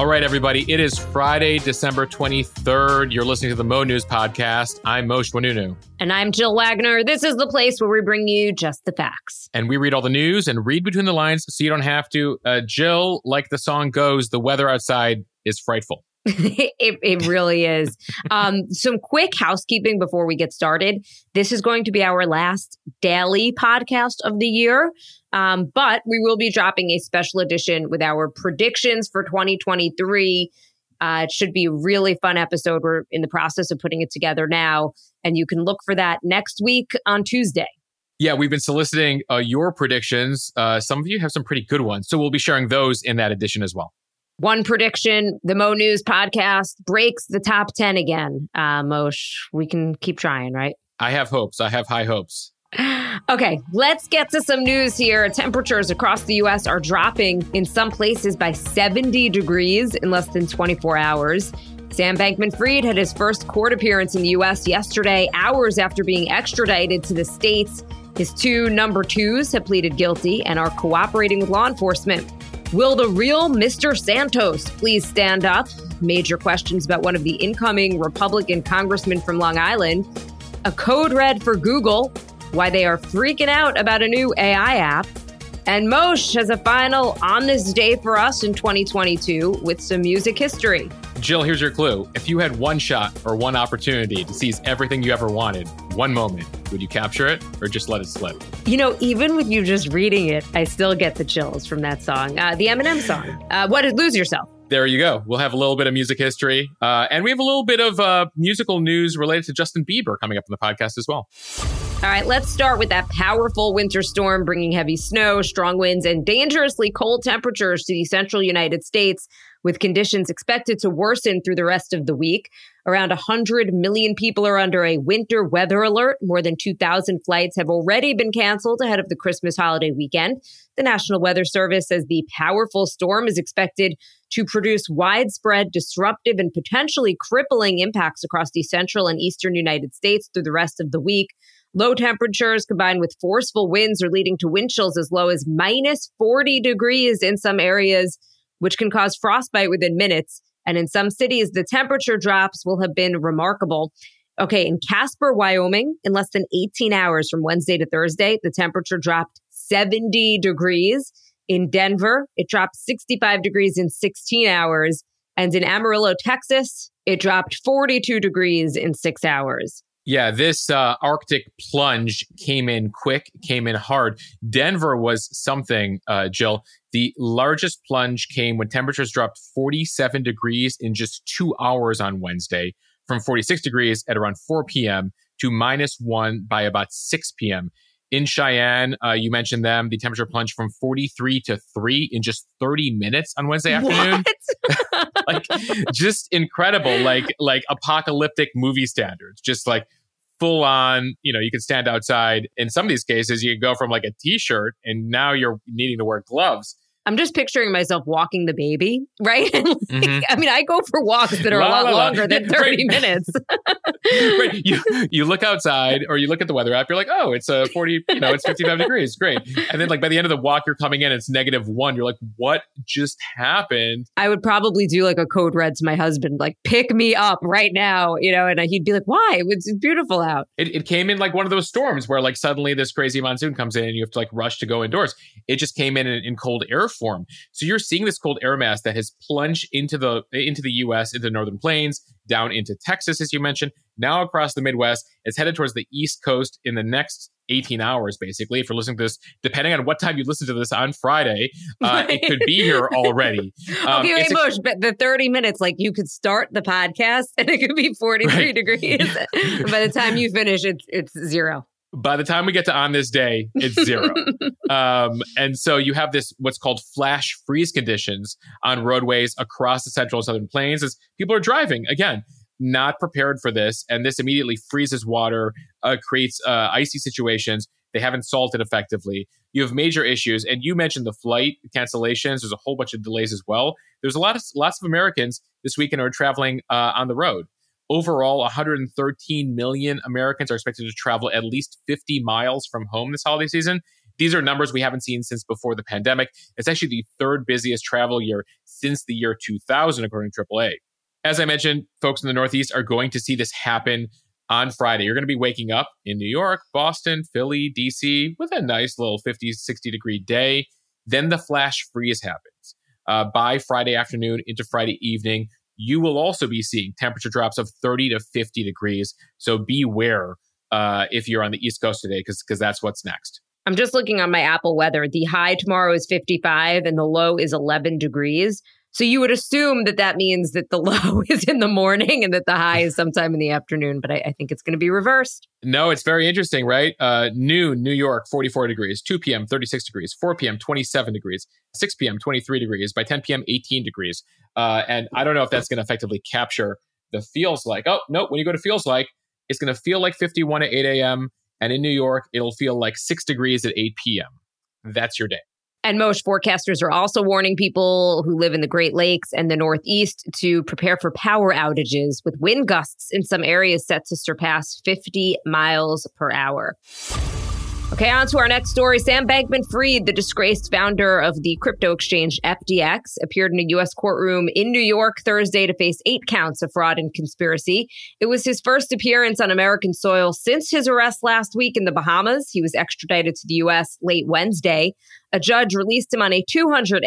All right, everybody. It is Friday, December 23rd. You're listening to the Mo News Podcast. I'm Moshe Oinounou. And I'm Jill Wagner. This is the place where we bring you just the facts. And we read all the news and read between the lines so you don't have to. Uh, Jill, like the song goes, the weather outside is frightful. it, it really is. Um, some quick housekeeping before we get started. This is going to be our last daily podcast of the year. Um, but we will be dropping a special edition with our predictions for 2023. Uh, it should be a really fun episode. We're in the process of putting it together now, and you can look for that next week on Tuesday. Yeah, we've been soliciting uh, your predictions. Uh, some of you have some pretty good ones. So we'll be sharing those in that edition as well. One prediction the Mo News podcast breaks the top 10 again. Uh, Moshe, we can keep trying, right? I have hopes. I have high hopes. Okay, let's get to some news here. Temperatures across the U.S. are dropping in some places by 70 degrees in less than 24 hours. Sam Bankman Fried had his first court appearance in the U.S. yesterday, hours after being extradited to the States. His two number twos have pleaded guilty and are cooperating with law enforcement. Will the real Mr. Santos please stand up? Major questions about one of the incoming Republican congressmen from Long Island. A code red for Google, why they are freaking out about a new AI app. And Moshe has a final on this day for us in 2022 with some music history. Jill, here's your clue. If you had one shot or one opportunity to seize everything you ever wanted, one moment, would you capture it or just let it slip? You know, even with you just reading it, I still get the chills from that song, uh, the Eminem song. Uh, what is Lose Yourself? There you go. We'll have a little bit of music history. Uh, and we have a little bit of uh, musical news related to Justin Bieber coming up in the podcast as well. All right, let's start with that powerful winter storm bringing heavy snow, strong winds, and dangerously cold temperatures to the central United States, with conditions expected to worsen through the rest of the week. Around 100 million people are under a winter weather alert. More than 2,000 flights have already been canceled ahead of the Christmas holiday weekend. The National Weather Service says the powerful storm is expected to produce widespread, disruptive, and potentially crippling impacts across the central and eastern United States through the rest of the week. Low temperatures combined with forceful winds are leading to wind chills as low as minus 40 degrees in some areas, which can cause frostbite within minutes. And in some cities, the temperature drops will have been remarkable. Okay, in Casper, Wyoming, in less than 18 hours from Wednesday to Thursday, the temperature dropped 70 degrees. In Denver, it dropped 65 degrees in 16 hours. And in Amarillo, Texas, it dropped 42 degrees in six hours. Yeah, this uh, Arctic plunge came in quick, came in hard. Denver was something, uh, Jill. The largest plunge came when temperatures dropped 47 degrees in just two hours on Wednesday, from 46 degrees at around 4 p.m. to minus one by about 6 p.m. In Cheyenne, uh, you mentioned them. The temperature plunged from 43 to 3 in just 30 minutes on Wednesday afternoon. like just incredible, like like apocalyptic movie standards. Just like full on, you know, you can stand outside. In some of these cases, you go from like a t-shirt and now you're needing to wear gloves. I'm just picturing myself walking the baby, right? mm-hmm. I mean, I go for walks that are la, a lot la, longer la. than 30 right. minutes. right. You you look outside or you look at the weather app, you're like, oh, it's a 40, you know, it's 55 degrees. Great. And then like by the end of the walk, you're coming in, it's negative one. You're like, what just happened? I would probably do like a code red to my husband, like, pick me up right now, you know, and he'd be like, why? It's beautiful out. It, it came in like one of those storms where like suddenly this crazy monsoon comes in and you have to like rush to go indoors. It just came in in, in cold air form. So you're seeing this cold air mass that has plunged into the into the US, into the northern plains, down into Texas, as you mentioned, now across the Midwest. It's headed towards the East Coast in the next 18 hours, basically. If you're listening to this, depending on what time you listen to this on Friday, uh, it could be here already. Um, okay, wait, Mosh, but the 30 minutes, like you could start the podcast and it could be 43 right. degrees. By the time you finish, it's it's zero by the time we get to on this day, it's zero. um, and so you have this what's called flash freeze conditions on roadways across the central and southern plains as people are driving again, not prepared for this, and this immediately freezes water, uh, creates uh, icy situations. They haven't salted effectively. You have major issues, and you mentioned the flight cancellations. There's a whole bunch of delays as well. There's a lot of lots of Americans this weekend are traveling uh, on the road. Overall, 113 million Americans are expected to travel at least 50 miles from home this holiday season. These are numbers we haven't seen since before the pandemic. It's actually the third busiest travel year since the year 2000, according to AAA. As I mentioned, folks in the Northeast are going to see this happen on Friday. You're going to be waking up in New York, Boston, Philly, DC with a nice little 50, 60 degree day. Then the flash freeze happens. Uh, by Friday afternoon into Friday evening, you will also be seeing temperature drops of 30 to 50 degrees. So beware uh, if you're on the East Coast today, because that's what's next. I'm just looking on my Apple weather. The high tomorrow is 55 and the low is 11 degrees. So you would assume that that means that the low is in the morning and that the high is sometime in the afternoon, but I, I think it's going to be reversed. No, it's very interesting, right? Uh, noon, New York, 44 degrees. 2 p.m., 36 degrees. 4 p.m., 27 degrees. 6 p.m., 23 degrees. By 10 p.m., 18 degrees. Uh, and I don't know if that's going to effectively capture the feels like. Oh, no, when you go to feels like, it's going to feel like 51 at 8 a.m. And in New York, it'll feel like 6 degrees at 8 p.m. That's your day. And most forecasters are also warning people who live in the Great Lakes and the Northeast to prepare for power outages with wind gusts in some areas set to surpass 50 miles per hour. Okay, on to our next story. Sam Bankman Fried, the disgraced founder of the crypto exchange FTX, appeared in a U.S. courtroom in New York Thursday to face eight counts of fraud and conspiracy. It was his first appearance on American soil since his arrest last week in the Bahamas. He was extradited to the U.S. late Wednesday. A judge released him on a $250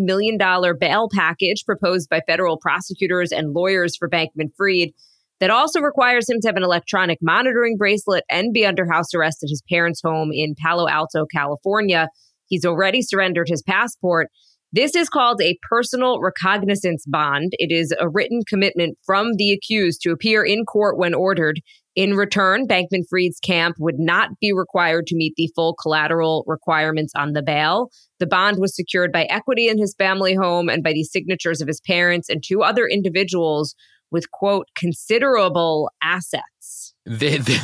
million bail package proposed by federal prosecutors and lawyers for Bankman Fried that also requires him to have an electronic monitoring bracelet and be under house arrest at his parents' home in Palo Alto, California. He's already surrendered his passport. This is called a personal recognizance bond. It is a written commitment from the accused to appear in court when ordered. In return, Bankman Fried's camp would not be required to meet the full collateral requirements on the bail. The bond was secured by equity in his family home and by the signatures of his parents and two other individuals with quote considerable assets.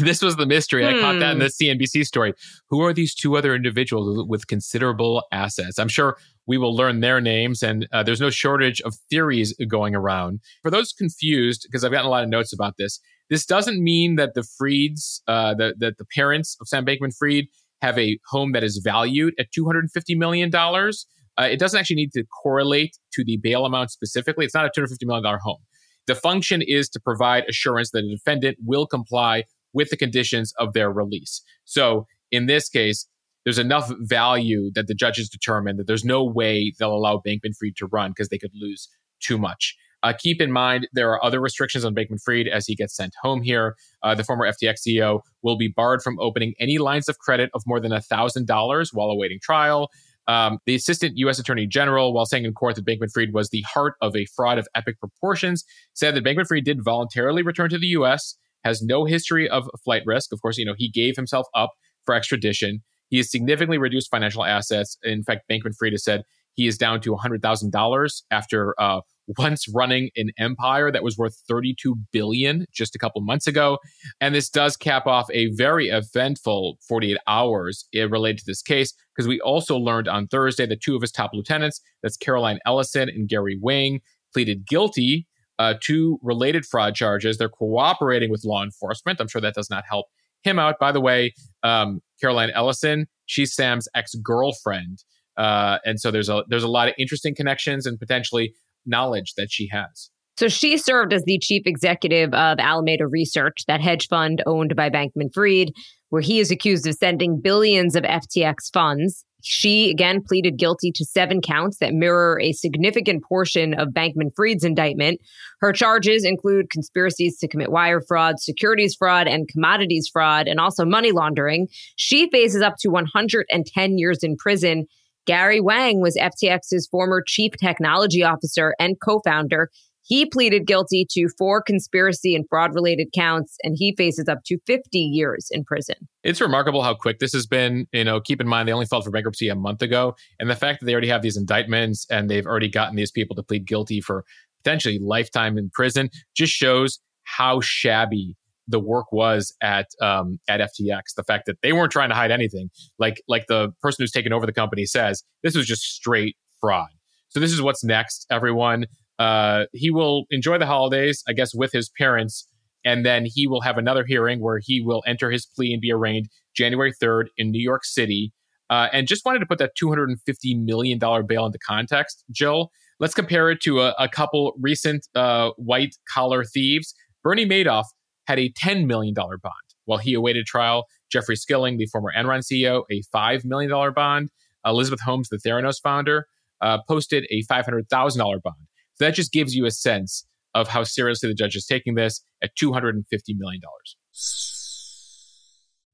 this was the mystery. Hmm. I caught that in the hmm. CNBC story. Who are these two other individuals with considerable assets? I'm sure we will learn their names, and uh, there's no shortage of theories going around. For those confused, because I've gotten a lot of notes about this, this doesn't mean that the Frieds, uh, the, that the parents of Sam Bankman Fried, have a home that is valued at $250 million. Uh, it doesn't actually need to correlate to the bail amount specifically. It's not a $250 million home. The function is to provide assurance that a defendant will comply with the conditions of their release. So in this case, there's enough value that the judges determined that there's no way they'll allow Bankman Fried to run because they could lose too much. Uh, keep in mind, there are other restrictions on Bankman Fried as he gets sent home here. Uh, the former FTX CEO will be barred from opening any lines of credit of more than $1,000 while awaiting trial. Um, the assistant U.S. Attorney General, while saying in court that Bankman Fried was the heart of a fraud of epic proportions, said that Bankman Fried did voluntarily return to the U.S., has no history of flight risk. Of course, you know, he gave himself up for extradition. He has significantly reduced financial assets. In fact, Bankman Fried has said he is down to $100,000 after uh, once running an empire that was worth 32 billion just a couple months ago. And this does cap off a very eventful 48 hours related to this case because we also learned on Thursday that two of his top lieutenants, that's Caroline Ellison and Gary Wang, pleaded guilty uh, to related fraud charges. They're cooperating with law enforcement. I'm sure that does not help him out. By the way, um, Caroline Ellison, she's Sam's ex girlfriend. Uh, and so there's a there's a lot of interesting connections and potentially knowledge that she has. So she served as the chief executive of Alameda Research, that hedge fund owned by Bankman Fried, where he is accused of sending billions of FTX funds. She again pleaded guilty to seven counts that mirror a significant portion of Bankman Fried's indictment. Her charges include conspiracies to commit wire fraud, securities fraud, and commodities fraud, and also money laundering. She faces up to 110 years in prison. Gary Wang was FTX's former chief technology officer and co founder. He pleaded guilty to four conspiracy and fraud related counts, and he faces up to 50 years in prison. It's remarkable how quick this has been. You know, keep in mind they only filed for bankruptcy a month ago. And the fact that they already have these indictments and they've already gotten these people to plead guilty for potentially lifetime in prison just shows how shabby the work was at um, at FTX. The fact that they weren't trying to hide anything, like like the person who's taken over the company says, this was just straight fraud. So this is what's next, everyone. Uh, he will enjoy the holidays, I guess, with his parents, and then he will have another hearing where he will enter his plea and be arraigned January third in New York City. Uh, and just wanted to put that $250 million bail into context, Jill. Let's compare it to a, a couple recent uh, white collar thieves. Bernie Madoff had a $10 million bond while he awaited trial. Jeffrey Skilling, the former Enron CEO, a $5 million bond. Elizabeth Holmes, the Theranos founder, uh, posted a $500,000 bond. So that just gives you a sense of how seriously the judge is taking this at $250 million.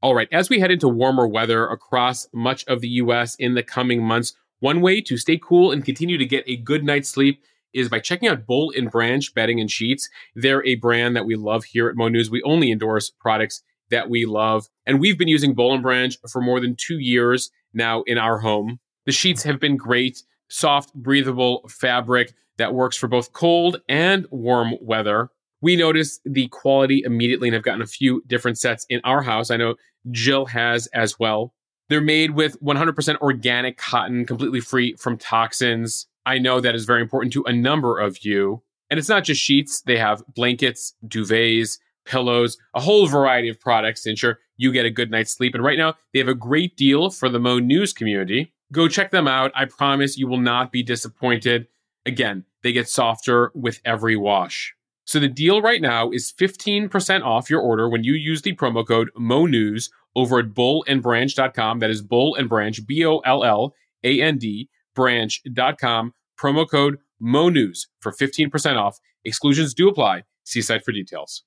All right, as we head into warmer weather across much of the US in the coming months, one way to stay cool and continue to get a good night's sleep is by checking out Boll and Branch bedding and sheets. They're a brand that we love here at Mo News. We only endorse products that we love, and we've been using Boll and Branch for more than two years now in our home. The sheets have been great, soft, breathable fabric that works for both cold and warm weather. We noticed the quality immediately and have gotten a few different sets in our house. I know Jill has as well. They're made with 100% organic cotton, completely free from toxins. I know that is very important to a number of you. And it's not just sheets, they have blankets, duvets, pillows, a whole variety of products to ensure you get a good night's sleep. And right now, they have a great deal for the Mo News community. Go check them out. I promise you will not be disappointed. Again, they get softer with every wash. So the deal right now is 15% off your order when you use the promo code MONEWS over at bollandbranch.com. That is Boll and Branch, B O L L A N D, branch.com. Promo code MONEWS for 15% off. Exclusions do apply. See site for details.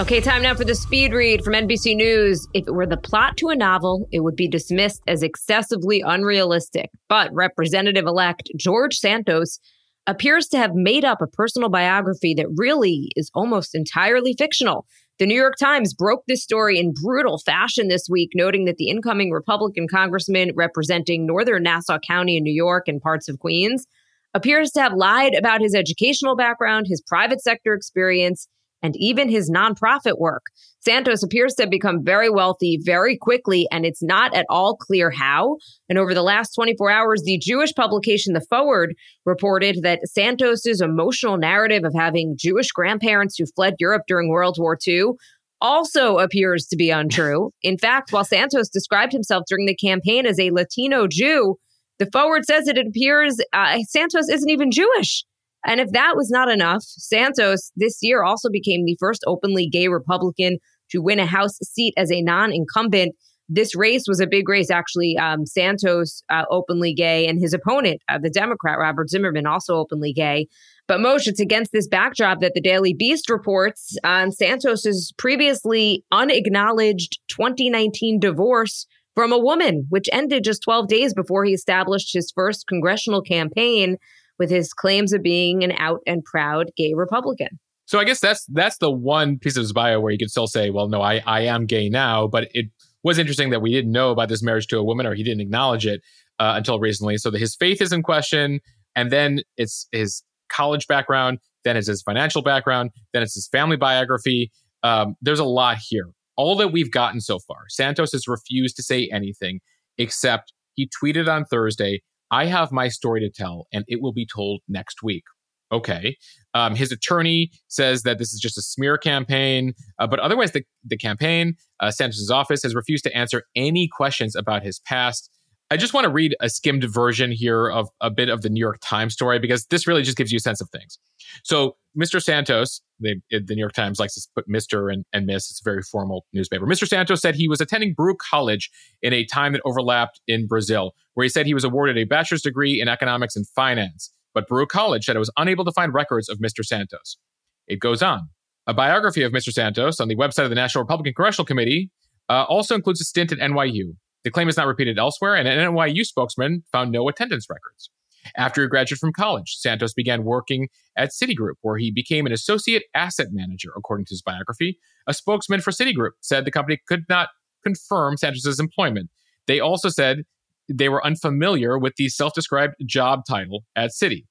Okay, time now for the speed read from NBC News. If it were the plot to a novel, it would be dismissed as excessively unrealistic. But Representative elect George Santos appears to have made up a personal biography that really is almost entirely fictional. The New York Times broke this story in brutal fashion this week, noting that the incoming Republican congressman representing northern Nassau County in New York and parts of Queens appears to have lied about his educational background, his private sector experience, and even his nonprofit work. Santos appears to have become very wealthy very quickly, and it's not at all clear how. And over the last 24 hours, the Jewish publication The Forward reported that Santos's emotional narrative of having Jewish grandparents who fled Europe during World War II also appears to be untrue. In fact, while Santos described himself during the campaign as a Latino Jew, the Forward says that it appears uh, Santos isn't even Jewish. And if that was not enough, Santos this year also became the first openly gay Republican to win a House seat as a non incumbent. This race was a big race, actually. Um, Santos, uh, openly gay, and his opponent, uh, the Democrat Robert Zimmerman, also openly gay. But Moshe, it's against this backdrop that the Daily Beast reports on Santos's previously unacknowledged 2019 divorce from a woman, which ended just 12 days before he established his first congressional campaign with his claims of being an out and proud gay Republican. So I guess that's that's the one piece of his bio where you could still say, well, no, I, I am gay now, but it was interesting that we didn't know about this marriage to a woman or he didn't acknowledge it uh, until recently. So that his faith is in question, and then it's his college background, then it's his financial background, then it's his family biography. Um, there's a lot here. All that we've gotten so far, Santos has refused to say anything except he tweeted on Thursday I have my story to tell, and it will be told next week. Okay. Um, his attorney says that this is just a smear campaign, uh, but otherwise, the, the campaign, uh, Santos's office, has refused to answer any questions about his past. I just want to read a skimmed version here of a bit of the New York Times story because this really just gives you a sense of things. So, Mr. Santos, they, the New York Times likes to put Mr. and, and Miss. It's a very formal newspaper. Mr. Santos said he was attending Baruch College in a time that overlapped in Brazil, where he said he was awarded a bachelor's degree in economics and finance. But Baruch College said it was unable to find records of Mr. Santos. It goes on. A biography of Mr. Santos on the website of the National Republican Congressional Committee uh, also includes a stint at NYU. The claim is not repeated elsewhere, and an NYU spokesman found no attendance records. After he graduated from college, Santos began working at Citigroup, where he became an associate asset manager, according to his biography. A spokesman for Citigroup said the company could not confirm Santos's employment. They also said they were unfamiliar with the self described job title at Citi.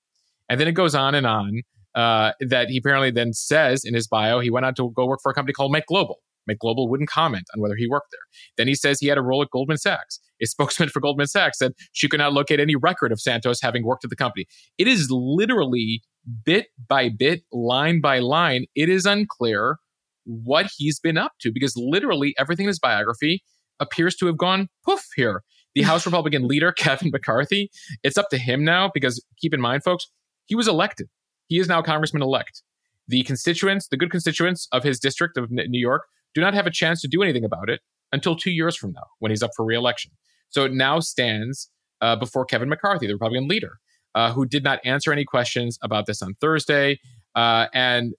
And then it goes on and on uh, that he apparently then says in his bio he went on to go work for a company called Met Global. Global wouldn't comment on whether he worked there. Then he says he had a role at Goldman Sachs. A spokesman for Goldman Sachs said she could not locate any record of Santos having worked at the company. It is literally bit by bit, line by line. It is unclear what he's been up to because literally everything in his biography appears to have gone poof here. The House Republican leader, Kevin McCarthy, it's up to him now because keep in mind, folks, he was elected. He is now Congressman elect. The constituents, the good constituents of his district of New York, do not have a chance to do anything about it until two years from now when he's up for reelection. So it now stands uh, before Kevin McCarthy, the Republican leader, uh, who did not answer any questions about this on Thursday uh, and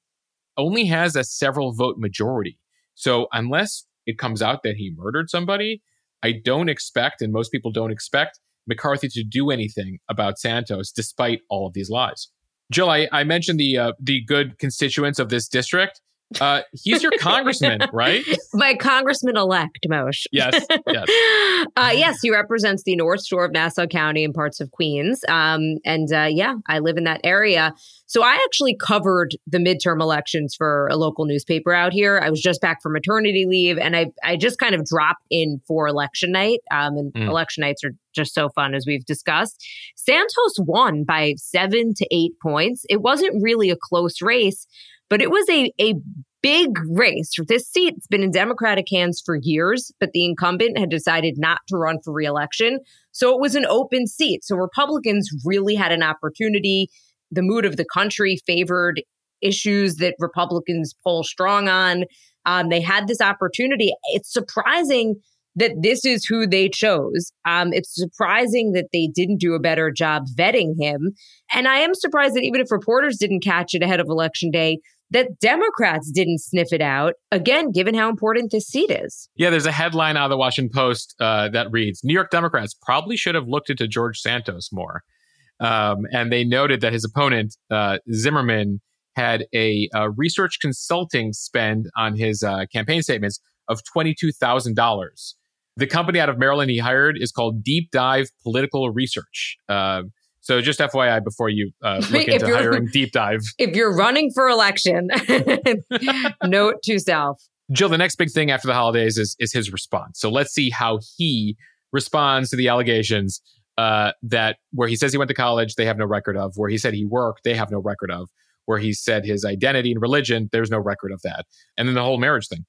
only has a several vote majority. So unless it comes out that he murdered somebody, I don't expect, and most people don't expect, McCarthy to do anything about Santos despite all of these lies. Jill, I, I mentioned the uh, the good constituents of this district. Uh, he's your congressman, right? My congressman elect, Moshe. Yes, yes. uh, yes, he represents the North Shore of Nassau County and parts of Queens. Um, and uh, yeah, I live in that area. So I actually covered the midterm elections for a local newspaper out here. I was just back from maternity leave, and I I just kind of dropped in for election night. Um, and mm. election nights are just so fun, as we've discussed. Santos won by seven to eight points. It wasn't really a close race. But it was a, a big race. This seat's been in Democratic hands for years, but the incumbent had decided not to run for reelection. So it was an open seat. So Republicans really had an opportunity. The mood of the country favored issues that Republicans pull strong on. Um, they had this opportunity. It's surprising that this is who they chose. Um, it's surprising that they didn't do a better job vetting him. And I am surprised that even if reporters didn't catch it ahead of election day, that Democrats didn't sniff it out. Again, given how important this seat is. Yeah, there's a headline out of the Washington Post uh, that reads New York Democrats probably should have looked into George Santos more. Um, and they noted that his opponent, uh, Zimmerman, had a, a, research consulting spend on his uh, campaign statements of $22,000. The company out of Maryland he hired is called Deep Dive Political Research. Uh, so just FYI before you uh, look into hiring deep dive. If you're running for election, note to self. Jill, the next big thing after the holidays is is his response. So let's see how he responds to the allegations uh, that where he says he went to college, they have no record of. Where he said he worked, they have no record of. Where he said his identity and religion, there's no record of that. And then the whole marriage thing.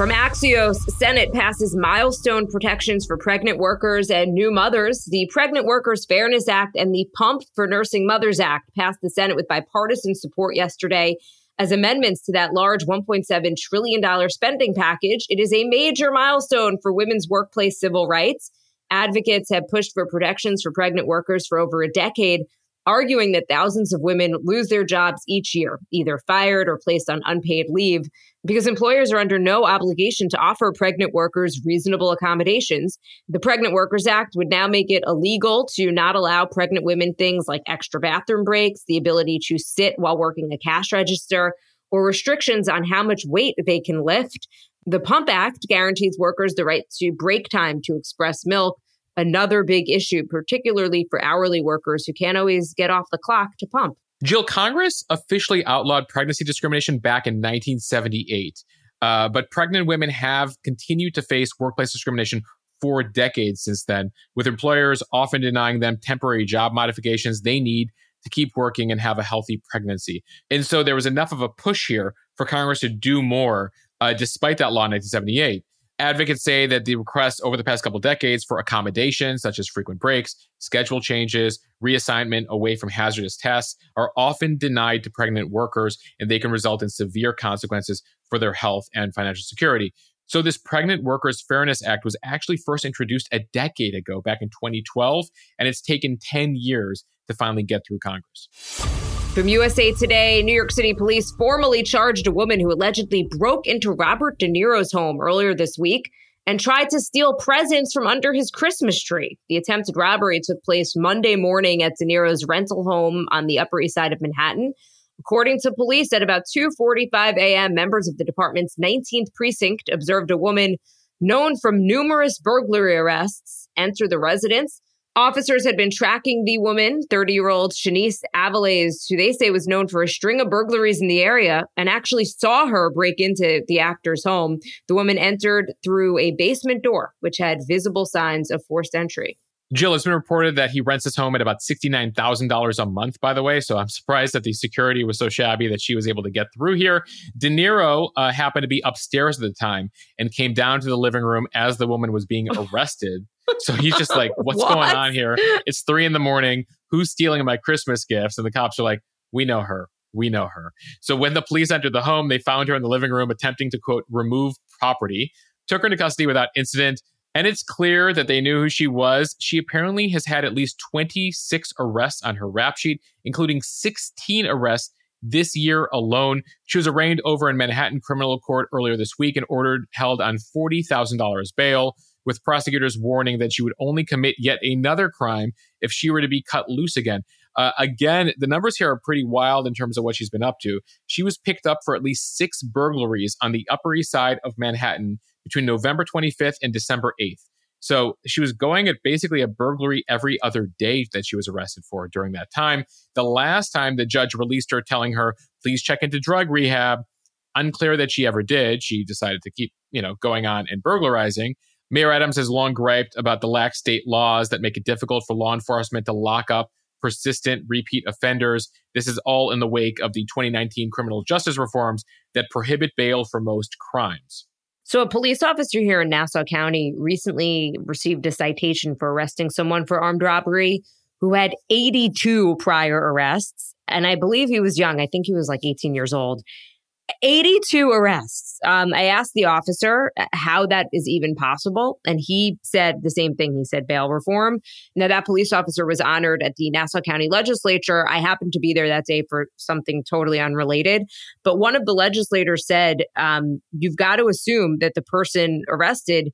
From Axios, Senate passes milestone protections for pregnant workers and new mothers. The Pregnant Workers Fairness Act and the Pump for Nursing Mothers Act passed the Senate with bipartisan support yesterday as amendments to that large $1.7 trillion spending package. It is a major milestone for women's workplace civil rights. Advocates have pushed for protections for pregnant workers for over a decade, arguing that thousands of women lose their jobs each year, either fired or placed on unpaid leave because employers are under no obligation to offer pregnant workers reasonable accommodations. The Pregnant Workers Act would now make it illegal to not allow pregnant women things like extra bathroom breaks, the ability to sit while working a cash register, or restrictions on how much weight they can lift. The Pump Act guarantees workers the right to break time to express milk, another big issue, particularly for hourly workers who can't always get off the clock to pump. Jill, Congress officially outlawed pregnancy discrimination back in 1978, uh, but pregnant women have continued to face workplace discrimination for decades since then, with employers often denying them temporary job modifications they need to keep working and have a healthy pregnancy. And so there was enough of a push here for Congress to do more, uh, despite that law in 1978. Advocates say that the requests over the past couple decades for accommodations, such as frequent breaks, schedule changes, reassignment away from hazardous tests, are often denied to pregnant workers, and they can result in severe consequences for their health and financial security. So, this Pregnant Workers Fairness Act was actually first introduced a decade ago, back in 2012, and it's taken 10 years to finally get through Congress. From USA Today, New York City police formally charged a woman who allegedly broke into Robert De Niro's home earlier this week and tried to steal presents from under his Christmas tree. The attempted robbery took place Monday morning at De Niro's rental home on the Upper East Side of Manhattan. According to police, at about 2:45 a.m., members of the department's 19th precinct observed a woman known from numerous burglary arrests enter the residence. Officers had been tracking the woman, 30 year old Shanice Aviles, who they say was known for a string of burglaries in the area, and actually saw her break into the actor's home. The woman entered through a basement door, which had visible signs of forced entry. Jill, it's been reported that he rents his home at about $69,000 a month, by the way. So I'm surprised that the security was so shabby that she was able to get through here. De Niro uh, happened to be upstairs at the time and came down to the living room as the woman was being arrested. So he's just like, what's What? going on here? It's three in the morning. Who's stealing my Christmas gifts? And the cops are like, we know her. We know her. So when the police entered the home, they found her in the living room attempting to, quote, remove property, took her into custody without incident. And it's clear that they knew who she was. She apparently has had at least 26 arrests on her rap sheet, including 16 arrests this year alone. She was arraigned over in Manhattan criminal court earlier this week and ordered held on $40,000 bail, with prosecutors warning that she would only commit yet another crime if she were to be cut loose again. Uh, again, the numbers here are pretty wild in terms of what she's been up to. She was picked up for at least six burglaries on the Upper East Side of Manhattan between November 25th and December 8th. So she was going at basically a burglary every other day that she was arrested for during that time. The last time the judge released her, telling her, please check into drug rehab, unclear that she ever did. She decided to keep, you know, going on and burglarizing. Mayor Adams has long griped about the lax state laws that make it difficult for law enforcement to lock up persistent repeat offenders. This is all in the wake of the 2019 criminal justice reforms that prohibit bail for most crimes. So, a police officer here in Nassau County recently received a citation for arresting someone for armed robbery who had 82 prior arrests. And I believe he was young. I think he was like 18 years old. 82 arrests. Um, I asked the officer how that is even possible, and he said the same thing. He said bail reform. Now, that police officer was honored at the Nassau County Legislature. I happened to be there that day for something totally unrelated. But one of the legislators said, um, You've got to assume that the person arrested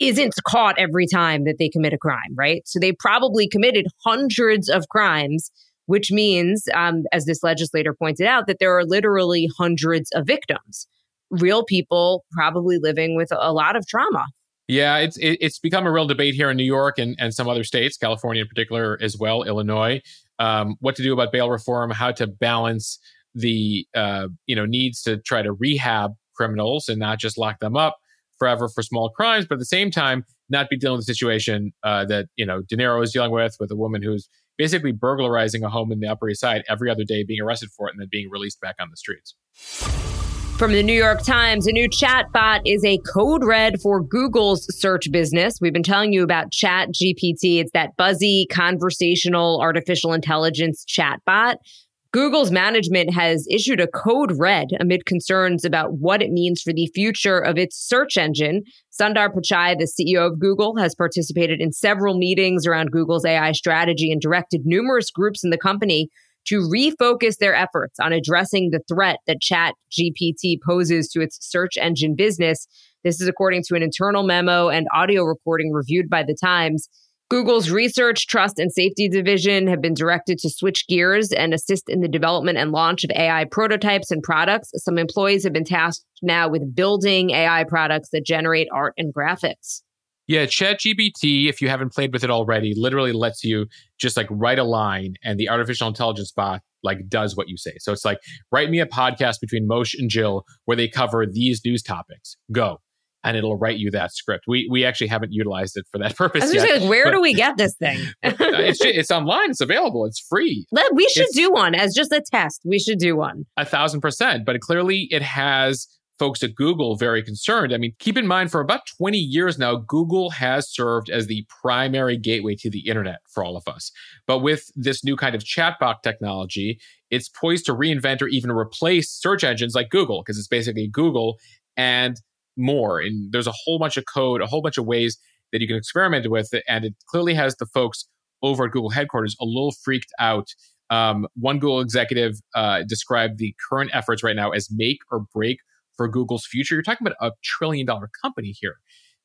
isn't caught every time that they commit a crime, right? So they probably committed hundreds of crimes which means, um, as this legislator pointed out, that there are literally hundreds of victims, real people probably living with a lot of trauma. Yeah, it's it's become a real debate here in New York and, and some other states, California in particular as well, Illinois, um, what to do about bail reform, how to balance the uh, you know needs to try to rehab criminals and not just lock them up forever for small crimes, but at the same time not be dealing with the situation uh, that you know De Niro is dealing with with a woman who's basically burglarizing a home in the Upper East Side every other day, being arrested for it, and then being released back on the streets. From the New York Times, a new chatbot is a code red for Google's search business. We've been telling you about Chat GPT. It's that buzzy conversational artificial intelligence chatbot. Google's management has issued a code red amid concerns about what it means for the future of its search engine. Sundar Pichai, the CEO of Google, has participated in several meetings around Google's AI strategy and directed numerous groups in the company to refocus their efforts on addressing the threat that Chat GPT poses to its search engine business. This is according to an internal memo and audio recording reviewed by the Times. Google's research, trust, and safety division have been directed to switch gears and assist in the development and launch of AI prototypes and products. Some employees have been tasked now with building AI products that generate art and graphics. Yeah, ChatGPT, if you haven't played with it already, literally lets you just like write a line and the artificial intelligence bot like does what you say. So it's like, write me a podcast between Moshe and Jill where they cover these news topics. Go. And it'll write you that script. We we actually haven't utilized it for that purpose I was yet. like, where but- do we get this thing? Uh, it's it's online. It's available. It's free. Let- we should It's- do one as just a test. We should do one. A thousand percent. But clearly, it has folks at Google very concerned. I mean, keep in mind, for about 20 years now, Google has served as the primary gateway to the internet for all of us. But with this new kind of chatbot technology, it's poised to reinvent or even replace search engines like Google, because it's basically Google and more. And there's a whole bunch of code, a whole bunch of ways that you can experiment with it. And it clearly has the folks over at Google headquarters a little freaked out. Um, one Google executive uh, described the current efforts right now as make or break for Google's future. You're talking about a trillion dollar company here.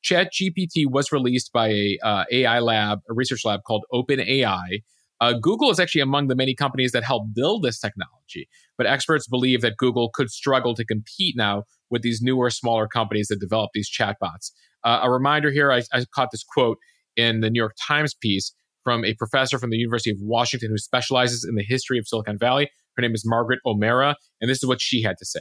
ChatGPT was released by a uh, AI lab, a research lab called OpenAI. Uh, Google is actually among the many companies that helped build this technology, but experts believe that Google could struggle to compete now with these newer, smaller companies that develop these chatbots. Uh, a reminder here I, I caught this quote in the New York Times piece from a professor from the University of Washington who specializes in the history of Silicon Valley. Her name is Margaret O'Mara, and this is what she had to say.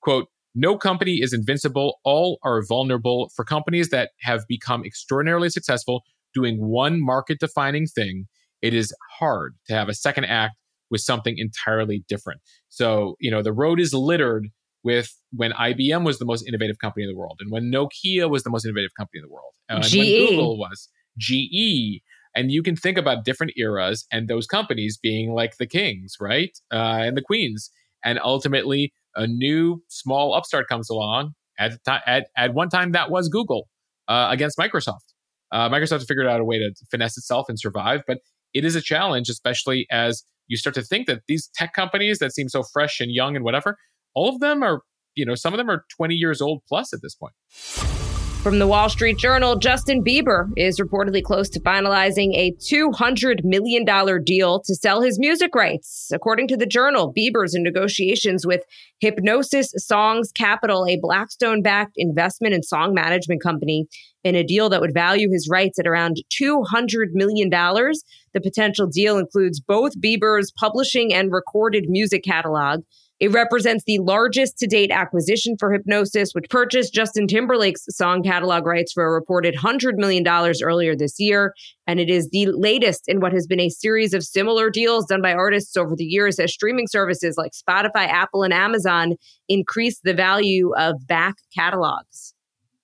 Quote, no company is invincible. All are vulnerable. For companies that have become extraordinarily successful, doing one market defining thing, it is hard to have a second act with something entirely different. So, you know, the road is littered with when IBM was the most innovative company in the world, and when Nokia was the most innovative company in the world, and GE. when Google was GE. And you can think about different eras and those companies being like the kings, right? Uh, and the queens. And ultimately, a new small upstart comes along. At, the ti- at, at one time, that was Google uh, against Microsoft. Uh, Microsoft figured out a way to finesse itself and survive, but it is a challenge, especially as you start to think that these tech companies that seem so fresh and young and whatever, all of them are, you know, some of them are 20 years old plus at this point. From the Wall Street Journal, Justin Bieber is reportedly close to finalizing a $200 million deal to sell his music rights. According to the Journal, Bieber's in negotiations with Hipgnosis Songs Capital, a Blackstone backed investment and song management company, in a deal that would value his rights at around $200 million. The potential deal includes both Bieber's publishing and recorded music catalog. It represents the largest to date acquisition for Hipgnosis, which purchased Justin Timberlake's song catalog rights for a reported $100 million earlier this year. And it is the latest in what has been a series of similar deals done by artists over the years as streaming services like Spotify, Apple, and Amazon increase the value of back catalogs.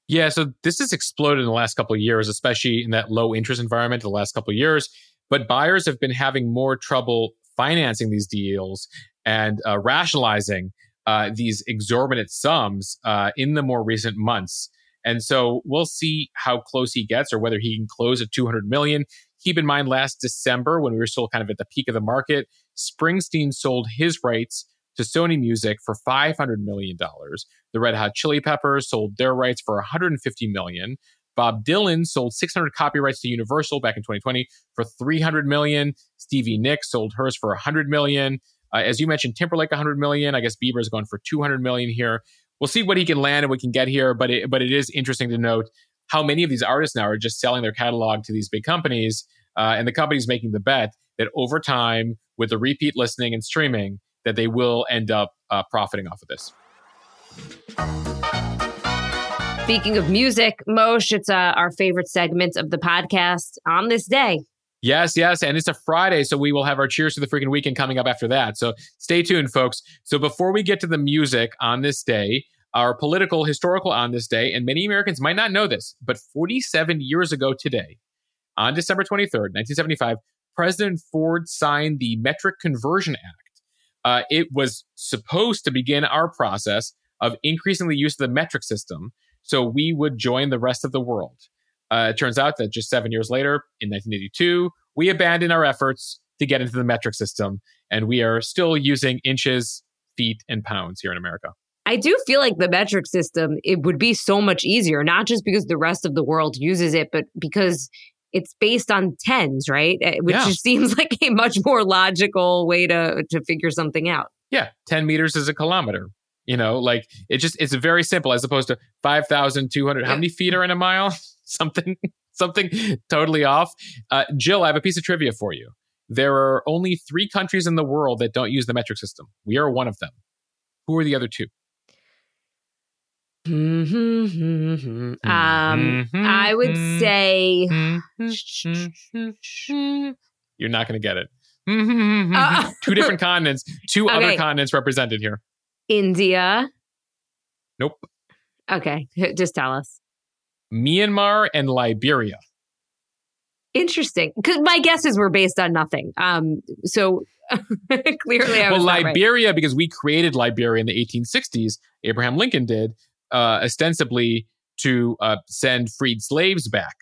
Yeah, so this has exploded in the last couple of years, especially in that low interest environment the last couple of years. But buyers have been having more trouble financing these deals and uh, rationalizing uh, these exorbitant sums uh, in the more recent months. And so we'll see how close he gets or whether he can close at 200 million. Keep in mind, last December, when we were still kind of at the peak of the market, Springsteen sold his rights to Sony Music for $500 million. The Red Hot Chili Peppers sold their rights for $150 million. Bob Dylan sold 600 copyrights to Universal back in 2020 for 300 million. Stevie Nicks sold hers for 100 million. Uh, as you mentioned, Timberlake 100 million. I guess Bieber's going for 200 million here. We'll see what he can land and we can get here, but it, but it is interesting to note how many of these artists now are just selling their catalog to these big companies, uh, and the companies making the bet that over time, with the repeat listening and streaming, that they will end up uh, profiting off of this. Speaking of music, Moshe, it's uh, our favorite segment of the podcast on this day. Yes, yes. And it's a Friday, so we will have our cheers to the freaking weekend coming up after that. So stay tuned, folks. So before we get to the music on this day, our political historical on this day, and many Americans might not know this, but 47 years ago today, on December 23rd, 1975, President Ford signed the Metric Conversion Act. Uh, it was supposed to begin our process of increasing the use of the metric system so we would join the rest of the world. Uh, it turns out that just seven years later, in 1982, we abandoned our efforts to get into the metric system, and we are still using inches, feet, and pounds here in America. I do feel like the metric system it would be so much easier, not just because the rest of the world uses it, but because it's based on tens, right? Eh, Which Yeah. just seems like a much more logical way to to figure something out. Yeah, 10 meters is a kilometer. You know, like it just it's very simple as opposed to 5,200. How many feet are in a mile? something something totally off. Uh, Jill, I have a piece of trivia for you. There are only three countries in the world that don't use the metric system. We are one of them. Who are the other two? um, I would say You're not going to get it. Uh, two different continents, two other continents represented here. India. Nope. Okay, just tell us. Myanmar and Liberia. Interesting, because my guesses were based on nothing. Um, so clearly, I was well, not right. Liberia, because we created Liberia in the 1860s, Abraham Lincoln did, uh, ostensibly to uh, send freed slaves back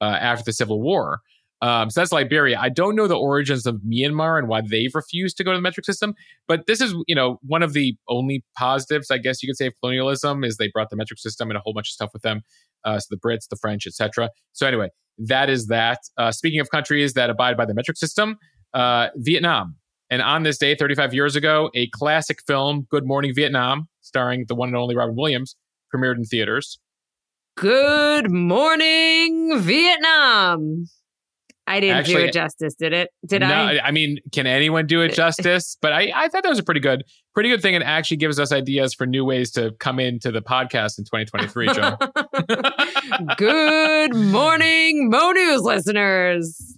uh, after the Civil War. Um, so that's Liberia. I don't know the origins of Myanmar and why they've refused to go to the metric system, but this is, you know, one of the only positives, I guess you could say, of colonialism is they brought the metric system and a whole bunch of stuff with them. Uh, so the Brits, the French, etc. So anyway, that is that. Uh, speaking of countries that abide by the metric system, uh, Vietnam. And on this day, 35 years ago, a classic film, Good Morning Vietnam, starring the one and only Robin Williams, premiered in theaters. Good morning, Vietnam. I didn't Actually, do it justice, did it? Did no, I? I mean, can anyone do it justice? but I, I thought that was a pretty good, pretty good thing. It actually gives us ideas for new ways to come into the podcast in 2023, Joe. Good morning, Mo News listeners.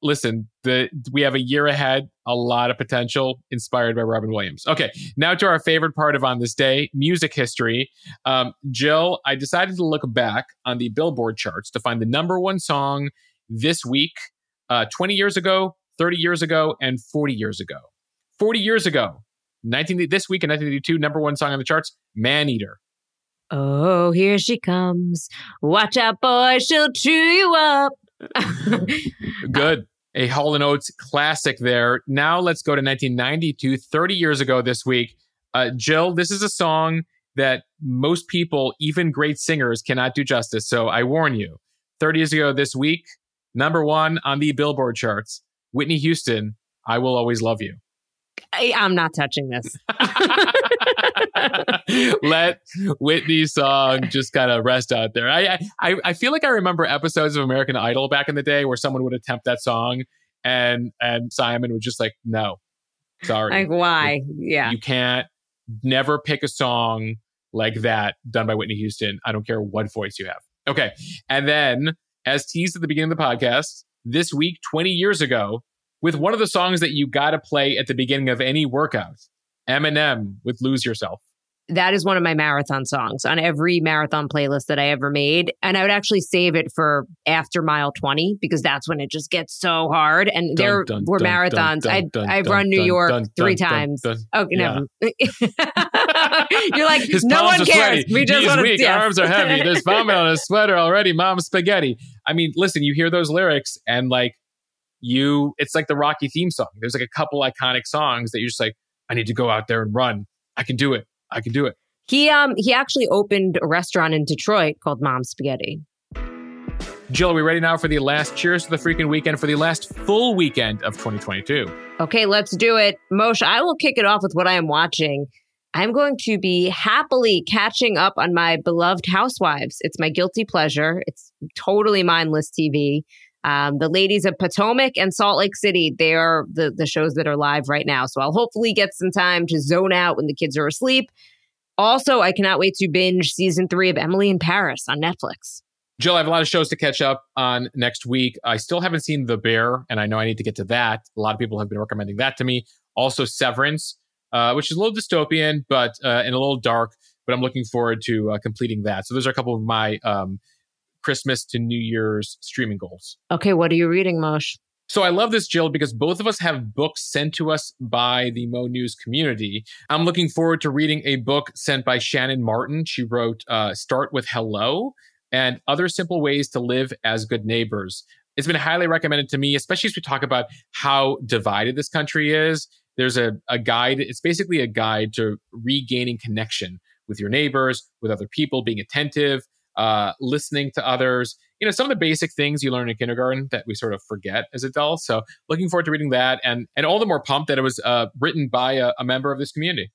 Listen, the we have a year ahead, a lot of potential, inspired by Robin Williams. Okay, now to our favorite part of on this day, music history. Um, Jill, I decided to look back on the Billboard charts to find the number one song this week, uh, 20 years ago, 30 years ago, and 40 years ago. 40 years ago, 19 this week in 1982, number one song on the charts, Man Eater. Oh, here she comes. Watch out, boy, she'll chew you up. Good. A Hall & Oates classic there. Now let's go to 1992, 30 years ago this week. Uh, Jill, this is a song that most people, even great singers, cannot do justice. So I warn you. 30 years ago this week, number one on the Billboard charts, Whitney Houston, I Will Always Love You. I, I'm not touching this. Let Whitney's song just kind of rest out there. I, I I feel like I remember episodes of American Idol back in the day where someone would attempt that song and and Simon would just like, no, sorry. Like, why? Yeah. You can't never pick a song like that done by Whitney Houston. I don't care what voice you have. Okay. And then, as teased at the beginning of the podcast, this week, 20 years ago, with one of the songs that you got to play at the beginning of any workout, Eminem with Lose Yourself. That is one of my marathon songs on every marathon playlist that I ever made. And I would actually save it for after mile 20 because that's when it just gets so hard. And there Dun, dun, were dun, marathons. dun, I, dun, I've dun, run New York dun, three dun, dun, times. dun. Okay, Yeah. never. You're like, His no one are cares. We just want to weak. yeah. Arms are heavy. There's vomit on his sweater already. Mom's spaghetti. I mean, listen, you hear those lyrics and like you, it's like the Rocky theme song. There's like a couple iconic songs that you're just like, I need to go out there and run. I can do it. I can do it. He um he actually opened a restaurant in Detroit called Mom's Spaghetti. Jill, are we ready now for the last cheers to the freaking weekend for the last full weekend of 2022? Okay, let's do it. Mosheh, I will kick it off with what I am watching. I'm going to be happily catching up on my beloved Housewives. It's my guilty pleasure. It's totally mindless TV. Um, the ladies of Potomac and Salt Lake City, they are the, the shows that are live right now. So I'll hopefully get some time to zone out when the kids are asleep. Also, I cannot wait to binge season three of Emily in Paris on Netflix. Jill, I have a lot of shows to catch up on next week. I still haven't seen The Bear, and I know I need to get to that. A lot of people have been recommending that to me. Also, Severance, uh, which is a little dystopian, but uh, and a little dark. But I'm looking forward to uh, completing that. So those are a couple of my um, Christmas to New Year's streaming goals. Okay, what are you reading, Mosheh? So I love this, Jill, because both of us have books sent to us by the Mo News community. I'm looking forward to reading a book sent by Shannon Martin. She wrote uh, Start with Hello and Other Simple Ways to Live as Good Neighbors. It's been highly recommended to me, especially as we talk about how divided this country is. There's a, a guide, it's basically a guide to regaining connection with your neighbors, with other people, being attentive, uh, listening to others. You know, some of the basic things you learn in kindergarten that we sort of forget as adults. So, looking forward to reading that, and and all the more pumped that it was uh, written by a, a member of this community.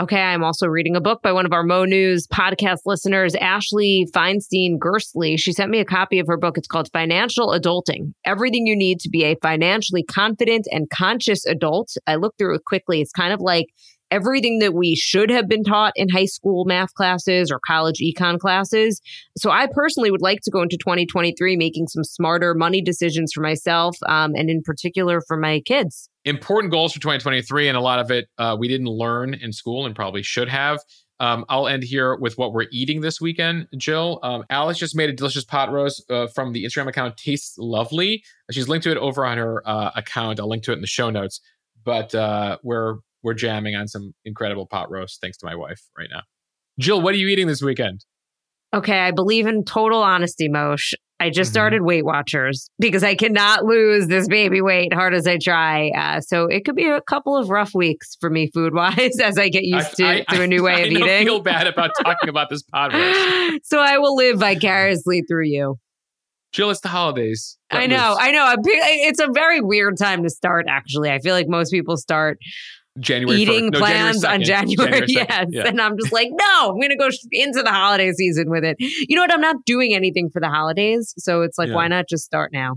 Okay, I'm also reading a book by one of our Mo News podcast listeners, Ashley Feinstein Gerstley. She sent me a copy of her book. It's called Financial Adulting Everything You Need to Be a Financially Confident and Conscious Adult. I looked through it quickly. It's kind of like everything that we should have been taught in high school math classes or college econ classes. So I personally would like to go into 2023 making some smarter money decisions for myself um, and in particular for my kids. Important goals for 2023, and a lot of it uh, we didn't learn in school and probably should have. Um, I'll end here with what we're eating this weekend, Jill. Um, Alice just made a delicious pot roast uh, from the Instagram account Tastes Lovely. She's linked to it over on her uh, account. I'll link to it in the show notes. But uh, we're we're jamming on some incredible pot roast thanks to my wife right now. Jill, what are you eating this weekend? Okay, I believe in total honesty, Mosheh. I just Mhm. started Weight Watchers because I cannot lose this baby weight hard as I try. Uh, so it could be a couple of rough weeks for me food wise as I get used to, I, to a new way of eating. feel bad about talking about this pot roast. so I will live vicariously through you. Jill, it's the holidays. I know, loose. I know. It's a very weird time to start. Actually, I feel like most people start January eating 1st. No, plans on 2nd. January. 2nd. yes. Yeah. And I'm just like, no, I'm going to go into the holiday season with it. You know what? I'm not doing anything for the holidays. So it's like, Yeah. why not just start now?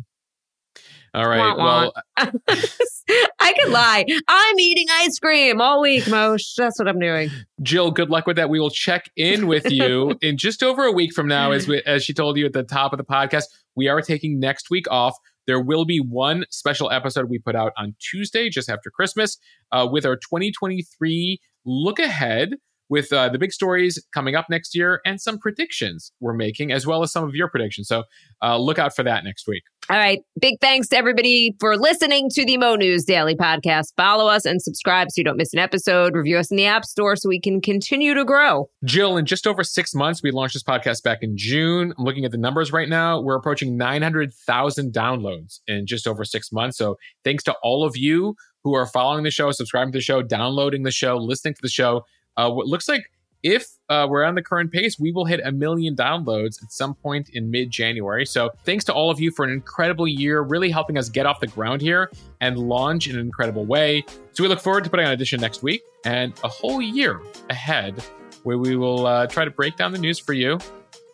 All right. Well, I could lie. I'm eating ice cream all week, Mosheh. That's what I'm doing. Jill, good luck with that. We will check in with you in just over a week from now, as we, as she told you at the top of the podcast. We are taking next week off. There will be one special episode we put out on Tuesday, just after Christmas, uh, with our 2023 look ahead with uh, the big stories coming up next year and some predictions we're making, as well as some of your predictions. So uh, look out for that next week. All right. Big thanks to everybody for listening to the Mo News Daily Podcast. Follow us and subscribe so you don't miss an episode. Review us in the App Store so we can continue to grow. Jill, in just over six months, we launched this podcast back in June. I'm looking at the numbers right now. We're approaching 900,000 downloads in just over six months. So thanks to all of you who are following the show, subscribing to the show, downloading the show, listening to the show. Uh, what looks like if uh, we're on the current pace, we will hit a million downloads at some point in mid January. So, thanks to all of you for an incredible year, really helping us get off the ground here and launch in an incredible way. So, we look forward to putting on edition next week and a whole year ahead where we will uh, try to break down the news for you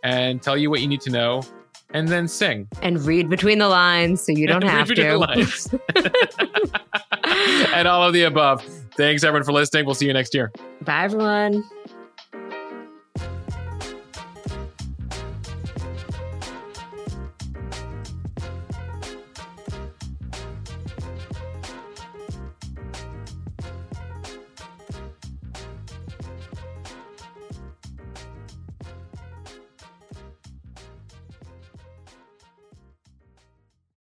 and tell you what you need to know and then sing and read between the lines so you don't have to. and all of the above. Thanks everyone for listening. We'll see you next year. Bye everyone.